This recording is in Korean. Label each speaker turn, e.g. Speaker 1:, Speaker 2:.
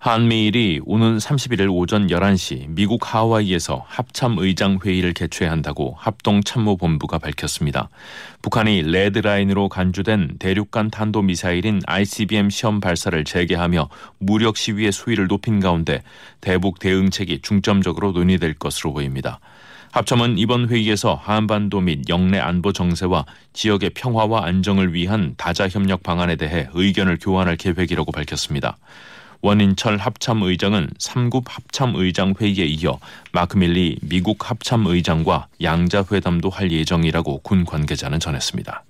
Speaker 1: 한미일이 오는 31일 오전 11시 미국 하와이에서 합참의장 회의를 개최 한다고 합동참모본부가 밝혔습니다. 북한이 레드라인으로 간주된 대륙간 탄도미사일인 ICBM 시험 발사를 재개하며 무력 시위의 수위를 높인 가운데 대북 대응책이 중점적으로 논의될 것으로 보입니다. 합참은 이번 회의에서 한반도 및 영내 안보 정세와 지역의 평화와 안정을 위한 다자 협력 방안에 대해 의견을 교환할 계획이라고 밝혔습니다. 원인철 합참의장은 3급 합참의장 회의에 이어 마크밀리 미국 합참의장과 양자 회담도 할 예정이라고 군 관계자는 전했습니다.